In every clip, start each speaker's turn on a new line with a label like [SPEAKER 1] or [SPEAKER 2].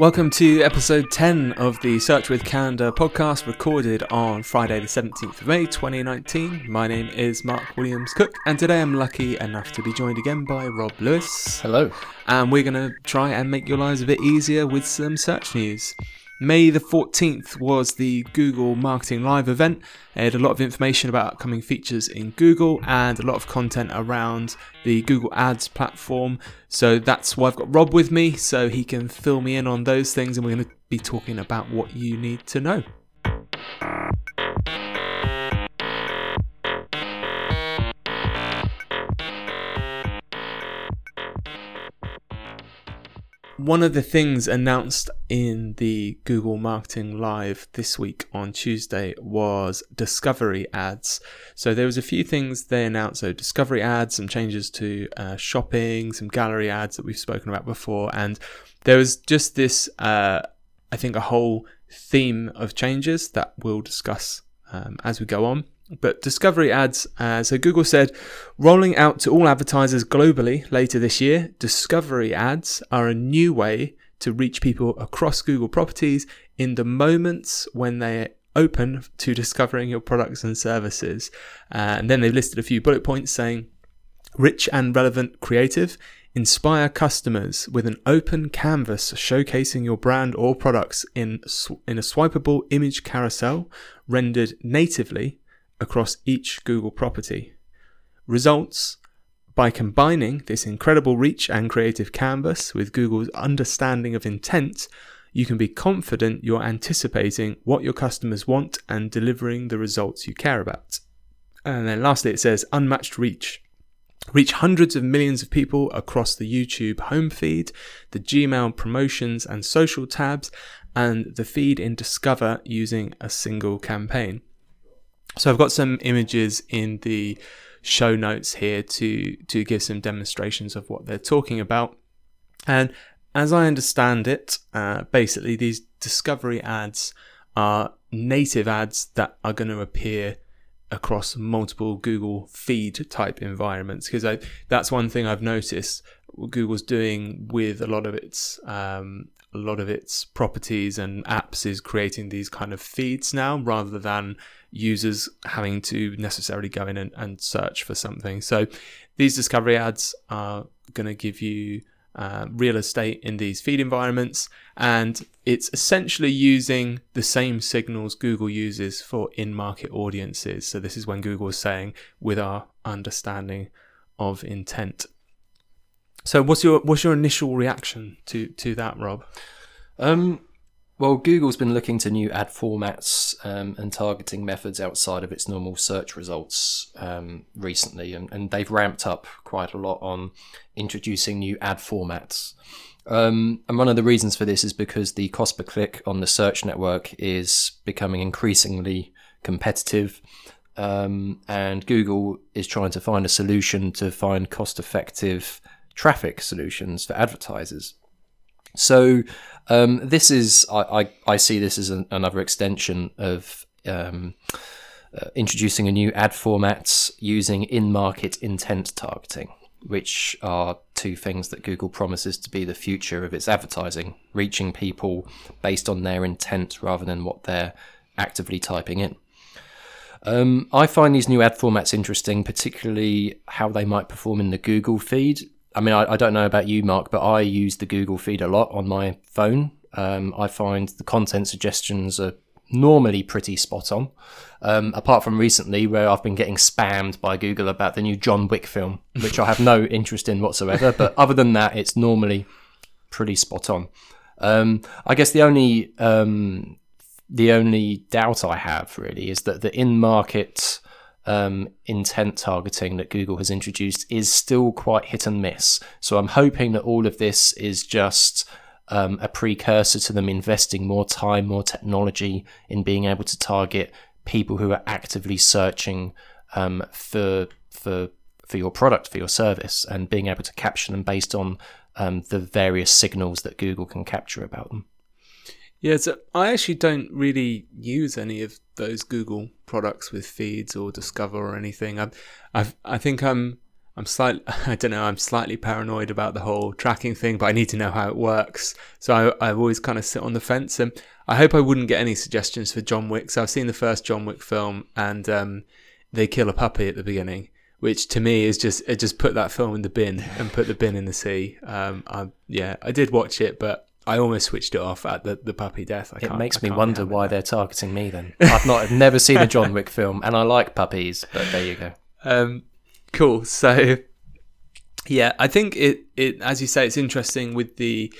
[SPEAKER 1] Welcome to episode 10 of the Search with Candour podcast, recorded on Friday, the 17th of May 2019. My name is Mark Williams Cook, and today I'm lucky enough to be joined again by Rob Lewis.
[SPEAKER 2] Hello.
[SPEAKER 1] And we're going to try and make your lives a bit easier with some search news. May the 14th was the Google Marketing Live event. It had a lot of information about upcoming features in Google and a lot of content around the Google Ads platform. So that's why I've got Rob with me so he can fill me in on those things and we're going to be talking about what you need to know. One of the things announced in the Google Marketing Live this week on Tuesday was discovery ads. So there was a few things they announced. So discovery ads, some changes to uh, shopping, some gallery ads that we've spoken about before, and there was just this, uh, I think, a whole theme of changes that we'll discuss um, as we go on. But discovery ads, uh, so Google said, rolling out to all advertisers globally later this year, discovery ads are a new way to reach people across Google properties in the moments when they're open to discovering your products and services. Uh, and then they've listed a few bullet points saying, rich and relevant creative, inspire customers with an open canvas showcasing your brand or products in, in a swipeable image carousel rendered natively across each Google property. Results by combining this incredible reach and creative canvas with Google's understanding of intent, you can be confident you're anticipating what your customers want and delivering the results you care about. And then lastly, it says unmatched reach. Reach hundreds of millions of people across the YouTube home feed, the Gmail promotions and social tabs, and the feed in Discover using a single campaign. So I've got some images in the show notes here to to give some demonstrations of what they're talking about. And as I understand it, uh, basically these discovery ads are native ads that are going to appear across multiple Google feed type environments because that's one thing I've noticed Google's doing with a lot of its um, a lot of its properties and apps is creating these kind of feeds now rather than users having to necessarily go in and, and search for something. So these discovery ads are going to give you uh, real estate in these feed environments, and it's essentially using the same signals Google uses for in market audiences. So, this is when Google is saying, with our understanding of intent. So, what's your what's your initial reaction to to that, Rob?
[SPEAKER 2] Um, well, Google's been looking to new ad formats um, and targeting methods outside of its normal search results um, recently, and, and, they've ramped up quite a lot on introducing new ad formats. Um, and one of the reasons for this is because the cost per click on the search network is becoming increasingly competitive. Um, and Google is trying to find a solution to find cost effective traffic solutions for advertisers. So um, this is I, I, I, see this as an, another extension of um, uh, introducing a new ad format using in-market intent targeting, which are two things that Google promises to be the future of its advertising, reaching people based on their intent rather than what they're actively typing in. Um, I find these new ad formats interesting, particularly how they might perform in the Google feed I mean, I, I, don't know about you, Mark, but I use the Google feed a lot on my phone. Um, I find the content suggestions are normally pretty spot on. Um, apart from recently, where I've been getting spammed by Google about the new John Wick film, which I have no interest in whatsoever. But other than that, it's normally pretty spot on. Um, I guess the only um, the only doubt I have really is that the in market um, intent targeting that Google has introduced is still quite hit and miss. So I'm hoping that all of this is just um, a precursor to them investing more time, more technology in being able to target people who are actively searching um, for for for your product, for your service, and being able to capture them based on um, the various signals that Google can capture about them.
[SPEAKER 1] Yeah, so I actually don't really use any of those Google products with feeds or Discover or anything. I, I, I think I'm, I'm slightly, I don't know, I'm slightly paranoid about the whole tracking thing, but I need to know how it works. So I, I've always kind of sit on the fence, and I hope I wouldn't get any suggestions for John Wick. So I've seen the first John Wick film, and um, they kill a puppy at the beginning, which to me is just it just put that film in the bin and put the bin in the sea. Um, I, yeah, I did watch it, but I almost switched it off at the, the puppy death. I
[SPEAKER 2] it makes me wonder why they're targeting me. Then I've not I've never seen a John Wick film, and I like puppies. But there you go.
[SPEAKER 1] Um, cool. So yeah, I think it it as you say, it's interesting with the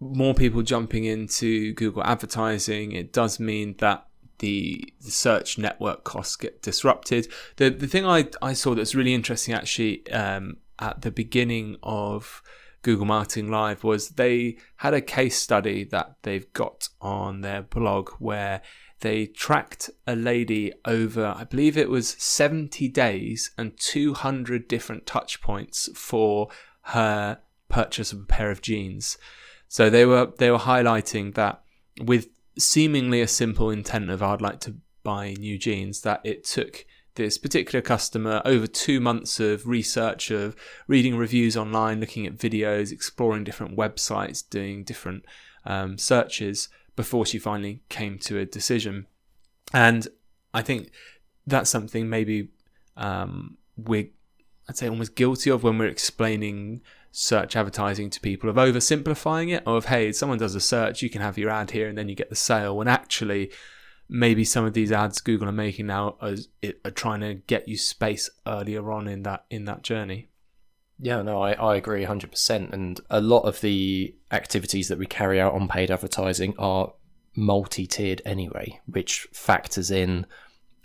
[SPEAKER 1] more people jumping into Google advertising. It does mean that the, the search network costs get disrupted. The the thing I I saw that's really interesting actually um, at the beginning of Google Marketing Live was they had a case study that they've got on their blog where they tracked a lady over, I believe it was 70 days and 200 different touch points for her purchase of a pair of jeans. So they were they were highlighting that with seemingly a simple intent of I'd like to buy new jeans, that it took this particular customer over two months of research of reading reviews online, looking at videos, exploring different websites, doing different um, searches before she finally came to a decision. And I think that's something maybe um, we're, I'd say, almost guilty of when we're explaining search advertising to people of oversimplifying it, or of hey, someone does a search, you can have your ad here, and then you get the sale. When actually, maybe some of these ads Google are making now are, are trying to get you space earlier on in that in that journey.
[SPEAKER 2] Yeah, no, I, I agree 100%. And a lot of the activities that we carry out on paid advertising are multi tiered anyway, which factors in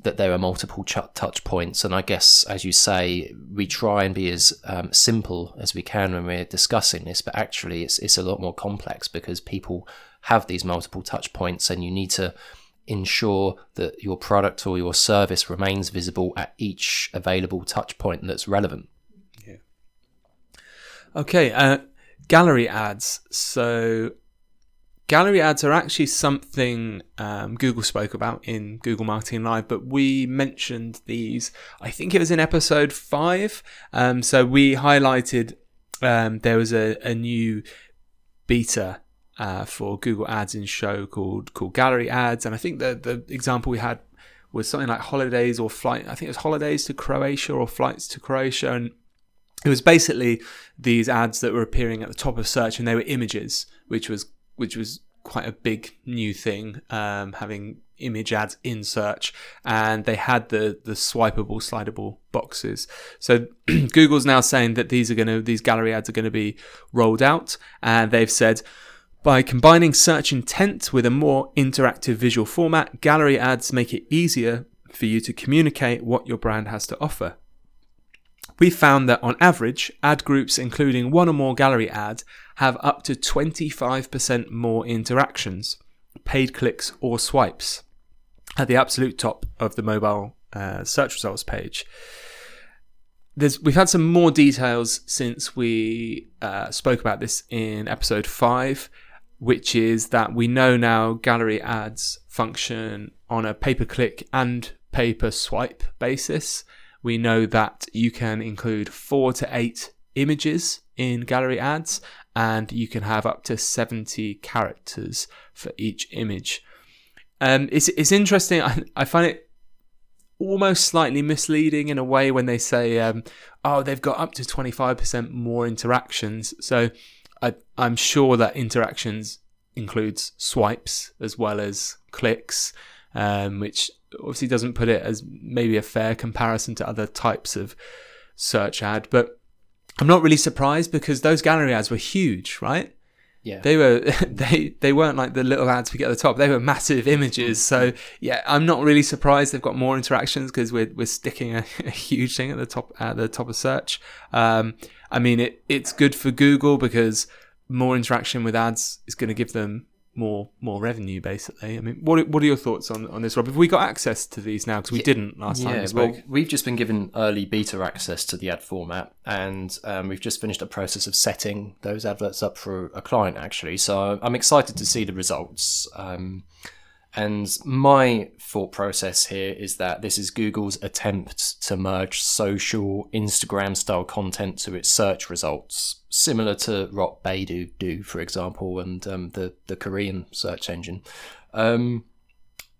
[SPEAKER 2] that there are multiple ch- touch points. And I guess, as you say, we try and be as um, simple as we can when we're discussing this, but actually it's, it's a lot more complex because people have these multiple touch points and you need to ensure that your product or your service remains visible at each available touch point that's relevant.
[SPEAKER 1] Yeah. Okay, uh, gallery ads. So, gallery ads are actually something um, Google spoke about in Google Marketing Live, but we mentioned these, I think it was in episode five. Um, so, we highlighted um, there was a, a new beta uh, for Google Ads in Show called called Gallery Ads, and I think the the example we had was something like holidays or flight. I think it was holidays to Croatia or flights to Croatia, and it was basically these ads that were appearing at the top of search, and they were images, which was which was quite a big new thing, um, having image ads in search, and they had the the swipeable, slidable boxes. So Google's now saying that these are going to these gallery ads are going to be rolled out, and they've said by combining search intent with a more interactive visual format, gallery ads make it easier for you to communicate what your brand has to offer. We found that on average, ad groups including one or more gallery ads have up to 25% more interactions, paid clicks or swipes, at the absolute top of the mobile uh, search results page. There's, we've had some more details since we uh, spoke about this in episode 5 which is that we know now gallery ads function on a pay per click and pay per swipe basis. We know that you can include four to eight images in gallery ads and you can have up to 70 characters for each image. Um, it's, it's interesting. I, I find it almost slightly misleading in a way when they say, um, oh, they've got up to 25% more interactions. So I, I'm sure that interactions includes swipes as well as clicks, um, which obviously doesn't put it as maybe a fair comparison to other types of search ad. But I'm not really surprised because those gallery ads were huge, right?
[SPEAKER 2] Yeah.
[SPEAKER 1] They were they they weren't like the little ads we get at the top. They were massive images. So yeah, I'm not really surprised they've got more interactions because we're we're sticking a, a, huge thing at the top at the top of search. Um, I mean, it it's good for Google because more interaction with ads is going to give them more more revenue basically. I mean, what what are your thoughts on on this, Rob? Have we got access to these now? Because we didn't last time we spoke
[SPEAKER 2] well, we've just been given early beta access to the ad format, and um, we've just finished a process of setting those adverts up for a client, actually. So I'm excited to see the results. Um, and my thought process here is that this is Google's attempt to merge social Instagram style content to its search results, similar to what Baidu do, for example, and um, the, the Korean search engine. Um,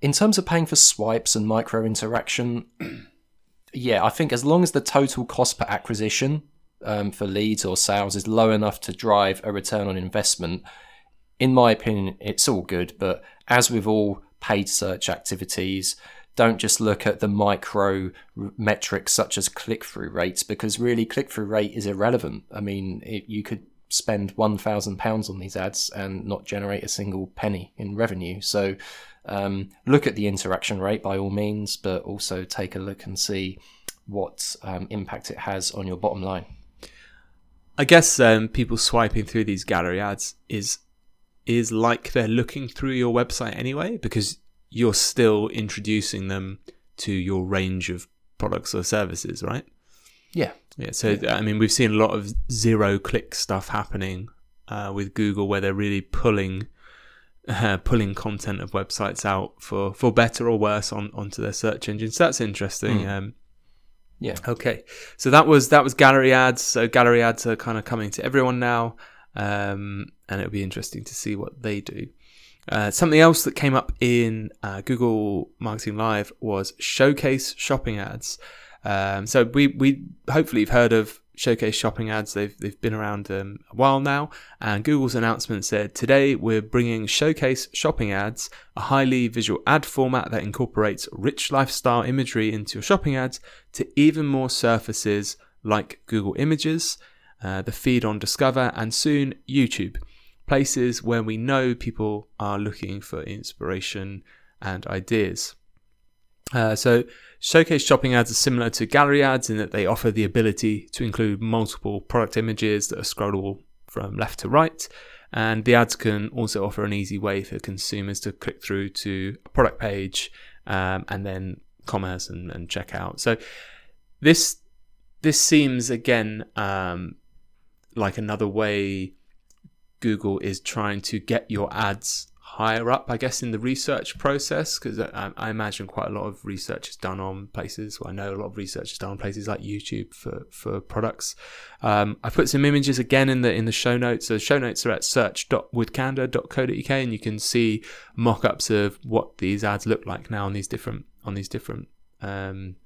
[SPEAKER 2] in terms of paying for swipes and micro interaction, yeah, I think as long as the total cost per acquisition um, for leads or sales is low enough to drive a return on investment, in my opinion, it's all good. But as with all paid search activities, don't just look at the micro metrics such as click through rates because really click through rate is irrelevant. I mean, it, you could spend £1,000 on these ads and not generate a single penny in revenue. So um, look at the interaction rate by all means, but also take a look and see what um, impact it has on your bottom line.
[SPEAKER 1] I guess um, people swiping through these gallery ads is is like they're looking through your website anyway because you're still introducing them to your range of products or services, right?
[SPEAKER 2] Yeah.
[SPEAKER 1] Yeah. So I mean, we've seen a lot of zero click stuff happening uh, with Google where they're really pulling uh, pulling content of websites out for for better or worse on onto their search engine. So that's interesting.
[SPEAKER 2] Mm.
[SPEAKER 1] Um,
[SPEAKER 2] Yeah.
[SPEAKER 1] Okay, so that was that was gallery ads. So gallery ads are kind of coming to everyone now, um, and it'll be interesting to see what they do. Uh, something else that came up in uh, Google Marketing Live was Showcase shopping ads. Um, so we we hopefully you've heard of Showcase shopping ads. They've they've been around um, a while now, and Google's announcement said today we're bringing Showcase shopping ads, a highly visual ad format that incorporates rich lifestyle imagery into your shopping ads, to even more surfaces like Google Images, uh, the feed on Discover, and soon YouTube, places where we know people are looking for inspiration and ideas. Uh, so, showcase shopping ads are similar to gallery ads in that they offer the ability to include multiple product images that are scrollable from left to right. And the ads can also offer an easy way for consumers to click through to a product page um, and then commerce and, and check out. So, this this seems again um, like another way Google is trying to get your ads higher up, I guess, in the research process. Because I, I, imagine quite a lot of research is done on places. Well, I know a lot of research is done on places like YouTube for for products. Um, I put some images again in the in the show notes. So the show notes are at search.withcandour.co.uk, and you can see mock-ups of what these ads look like now on these different on these different. Um,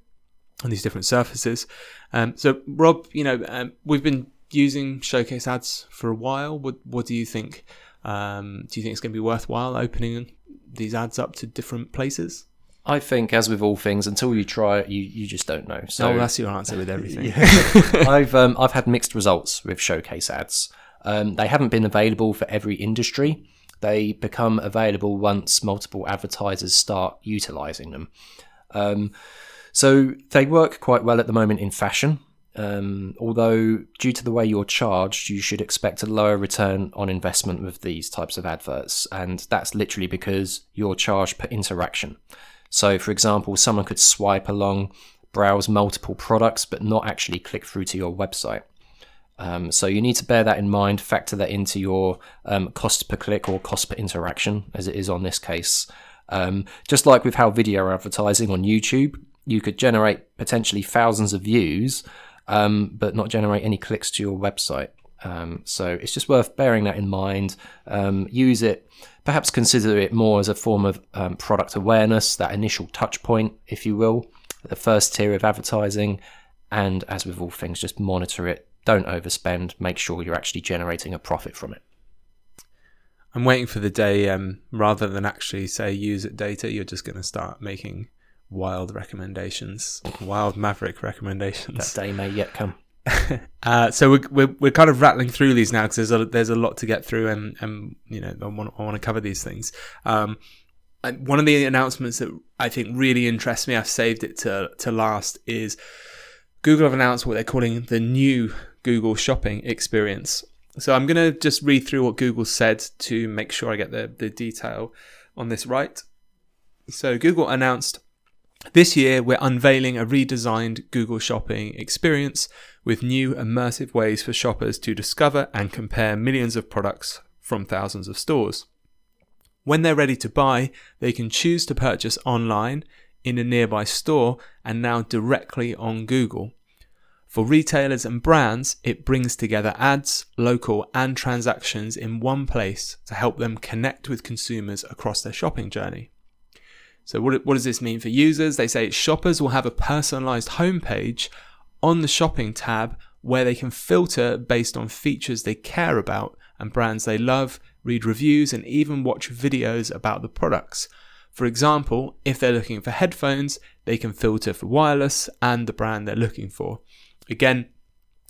[SPEAKER 1] on these different surfaces. Um, so, Rob, you know, um, we've been using Showcase ads for a while. What what do you think? Um, do you think it's going to be worthwhile opening these ads up to different places?
[SPEAKER 2] I think, as with all things, until you try it, you, you just don't know. So
[SPEAKER 1] oh, that's your answer with everything.
[SPEAKER 2] I've um, I've had mixed results with Showcase ads. Um, they haven't been available for every industry. They become available once multiple advertisers start utilizing them. Um, so they work quite well at the moment in fashion. Um, although, due to the way you're charged, you should expect a lower return on investment with these types of adverts, and that's literally because you're charged per interaction. So, for example, someone could swipe along, browse multiple products, but not actually click through to your website. Um, so, you need to bear that in mind, factor that into your um, cost per click or cost per interaction, as it is on this case. Um, just like with how video advertising on YouTube, you could generate potentially thousands of views, um, but not generate any clicks to your website. Um, so it's just worth bearing that in mind. Um, use it, perhaps consider it more as a form of um, product awareness, that initial touch point, if you will, the first tier of advertising. And as with all things, just monitor it. Don't overspend. Make sure you're actually generating a profit from it.
[SPEAKER 1] I'm waiting for the day, um, rather than actually say use it data, you're just going to start making wild recommendations, wild maverick recommendations.
[SPEAKER 2] That day may yet come.
[SPEAKER 1] uh, so we're, we're, we're kind of rattling through these now because there's a, there's a lot to get through and, and you know I want, I want to cover these things. Um, and one of the announcements that I think really interests me, I've saved it to, to last, is Google have announced what they're calling the new Google shopping experience. So I'm going to just read through what Google said to make sure I get the, the detail on this right. So Google announced this year we're unveiling a redesigned Google Shopping experience with new immersive ways for shoppers to discover and compare millions of products from thousands of stores. When they're ready to buy, they can choose to purchase online in a nearby store and now directly on Google. For retailers and brands, it brings together ads, local, and transactions in one place to help them connect with consumers across their shopping journey. So, what, what does this mean for users? They say shoppers will have a personalized homepage on the shopping tab where they can filter based on features they care about and brands they love, read reviews, and even watch videos about the products. For example, if they're looking for headphones, they can filter for wireless and the brand they're looking for. Again,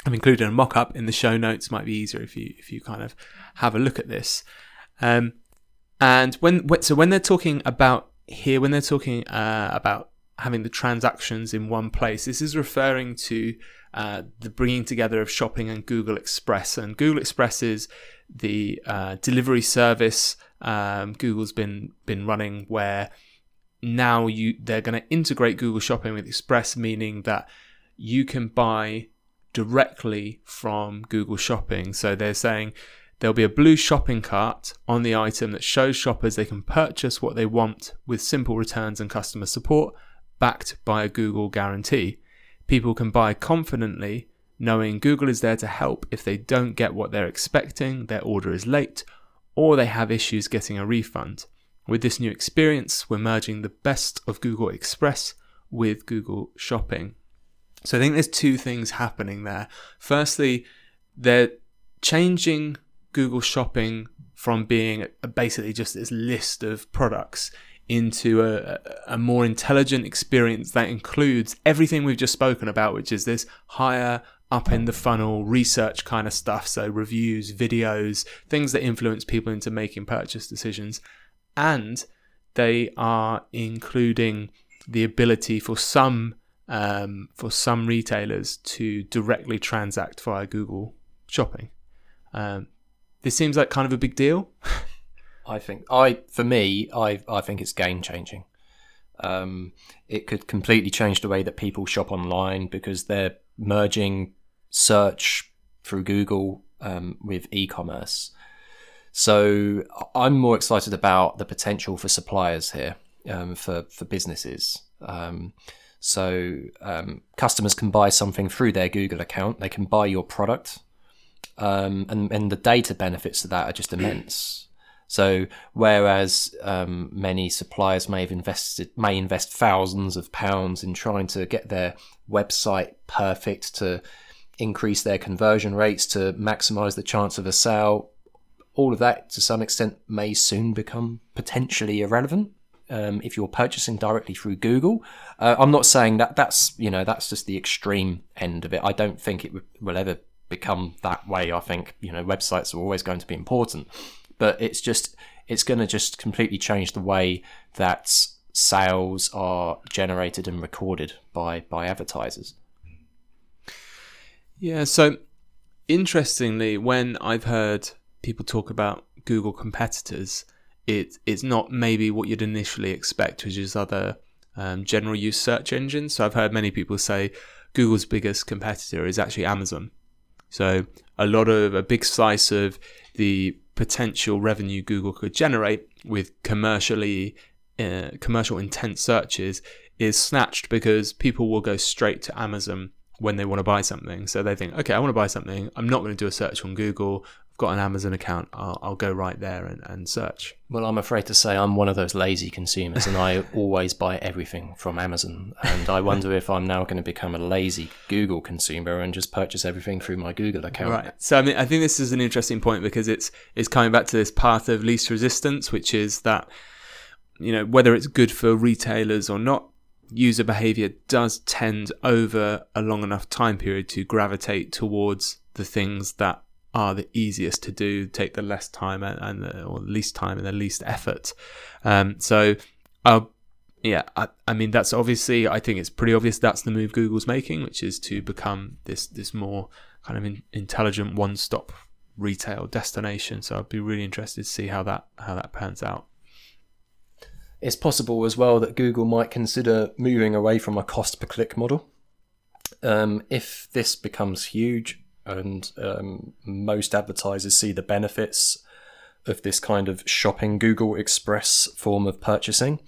[SPEAKER 1] I've included a mock-up in the show notes. Might be easier if you if you kind of have a look at this. Um, and when so when they're talking about here, when they're talking uh, about having the transactions in one place, this is referring to uh, the bringing together of shopping and Google Express. And Google Express is the uh, delivery service um, Google's been been running, where now you they're going to integrate Google Shopping with Express, meaning that you can buy directly from Google Shopping. So they're saying there'll be a blue shopping cart on the item that shows shoppers they can purchase what they want with simple returns and customer support, backed by a Google guarantee. People can buy confidently knowing Google is there to help if they don't get what they're expecting, their order is late, or they have issues getting a refund. With this new experience, we're merging the best of Google Express with Google Shopping. So I think there's two things happening there. Firstly, they're changing Google Shopping from being basically just this list of products into a, a more intelligent experience that includes everything we've just spoken about, which is this higher up in the funnel research kind of stuff. So, reviews, videos, things that influence people into making purchase decisions. And they are including the ability for some um, for some retailers to directly transact via Google Shopping. Um, this seems like kind of a big deal.
[SPEAKER 2] I think I for me I I think it's game changing. Um, it could completely change the way that people shop online because they're merging search through Google um, with e-commerce. So I'm more excited about the potential for suppliers here um, for for businesses. Um, so um, customers can buy something through their Google account. They can buy your product, um, and and the data benefits of that are just immense. So whereas um, many suppliers may have invested may invest thousands of pounds in trying to get their website perfect to increase their conversion rates to maximize the chance of a sale, all of that to some extent may soon become potentially irrelevant. Um, if you're purchasing directly through Google, uh, I'm not saying that that's you know that's just the extreme end of it. I don't think it will ever become that way. I think you know websites are always going to be important, but it's just it's going to just completely change the way that sales are generated and recorded by by advertisers.
[SPEAKER 1] Yeah, so interestingly, when I've heard people talk about Google competitors, it it's not maybe what you'd initially expect, which is other um, general use search engines. So I've heard many people say Google's biggest competitor is actually Amazon. So a lot of a big slice of the potential revenue Google could generate with commercially uh, commercial intent searches is snatched because people will go straight to Amazon when they want to buy something. So they think, okay, I want to buy something. I'm not going to do a search on Google. Got an Amazon account. I'll, I'll go right there and, and search.
[SPEAKER 2] Well, I'm afraid to say I'm one of those lazy consumers and I always buy everything from Amazon. And I wonder if I'm now going to become a lazy Google consumer and just purchase everything through my Google account.
[SPEAKER 1] Right. So I mean, I think this is an interesting point because it's it's coming back to this path of least resistance, which is that you know whether it's good for retailers or not user behavior does tend over a long enough time period to gravitate towards the things that are the easiest to do, take the less time and, and the, or least time and the least effort. Um, so, uh, yeah, I, I, mean that's obviously I think it's pretty obvious that's the move Google's making, which is to become this this more kind of in, intelligent one stop retail destination. So I'd be really interested to see how that how that pans out.
[SPEAKER 2] It's possible as well that Google might consider moving away from a cost per click model. Um, if this becomes huge and um, most advertisers see the benefits of this kind of shopping Google Express form of purchasing,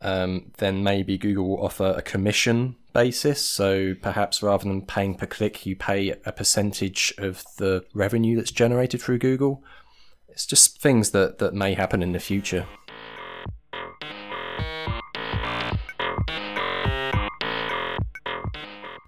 [SPEAKER 2] um, then maybe Google will offer a commission basis. So perhaps rather than paying per click, you pay a percentage of the revenue that's generated through Google. It's just things that, that may happen in the future.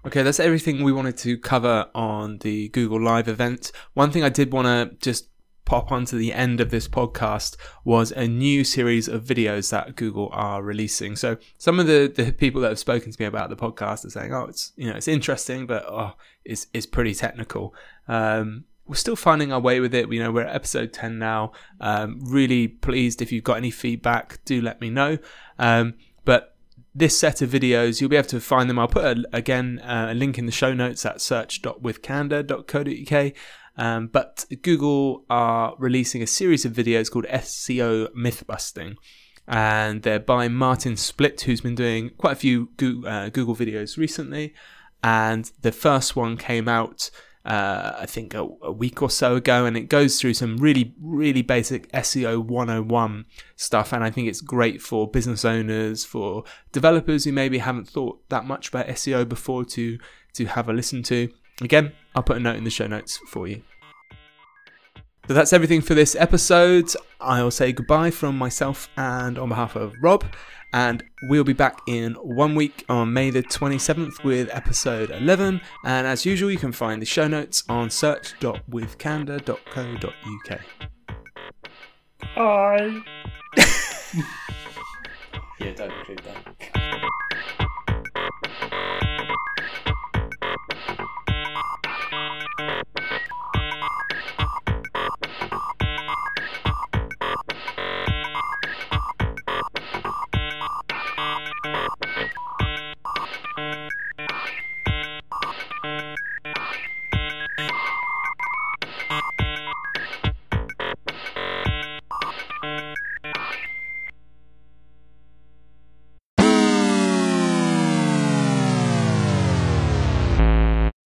[SPEAKER 1] Okay, that's everything we wanted to cover on the Google Live event. One thing I did want to just pop onto the end of this podcast was a new series of videos that Google are releasing. So some of the, the people that have spoken to me about the podcast are saying, "Oh, it's you know it's interesting, but oh, it's it's pretty technical." Um, we're still finding our way with it. You know, we're at episode 10 now. Um, really pleased if you've got any feedback, do let me know. Um, but this set of videos, you'll be able to find them. I'll put a, again uh, a link in the show notes at search.withcandour.co.uk. Um, but Google are releasing a series of videos called SEO Mythbusting. And they're by Martin Splitt, who's been doing quite a few Google, uh, Google videos recently. And the first one came out, uh, I think, a, a, week or so ago. And it goes through some really, really basic SEO 101 stuff. And I think it's great for business owners, for developers who maybe haven't thought that much about SEO before to, to have a listen to. Again, I'll put a note in the show notes for you. So that's everything for this episode. I'll say goodbye from myself and on behalf of Rob. And we'll be back in one week on May the 27th with episode 11. And as usual, you can find the show notes on search.withcandour.co.uk.
[SPEAKER 2] Bye. yeah, don't include that.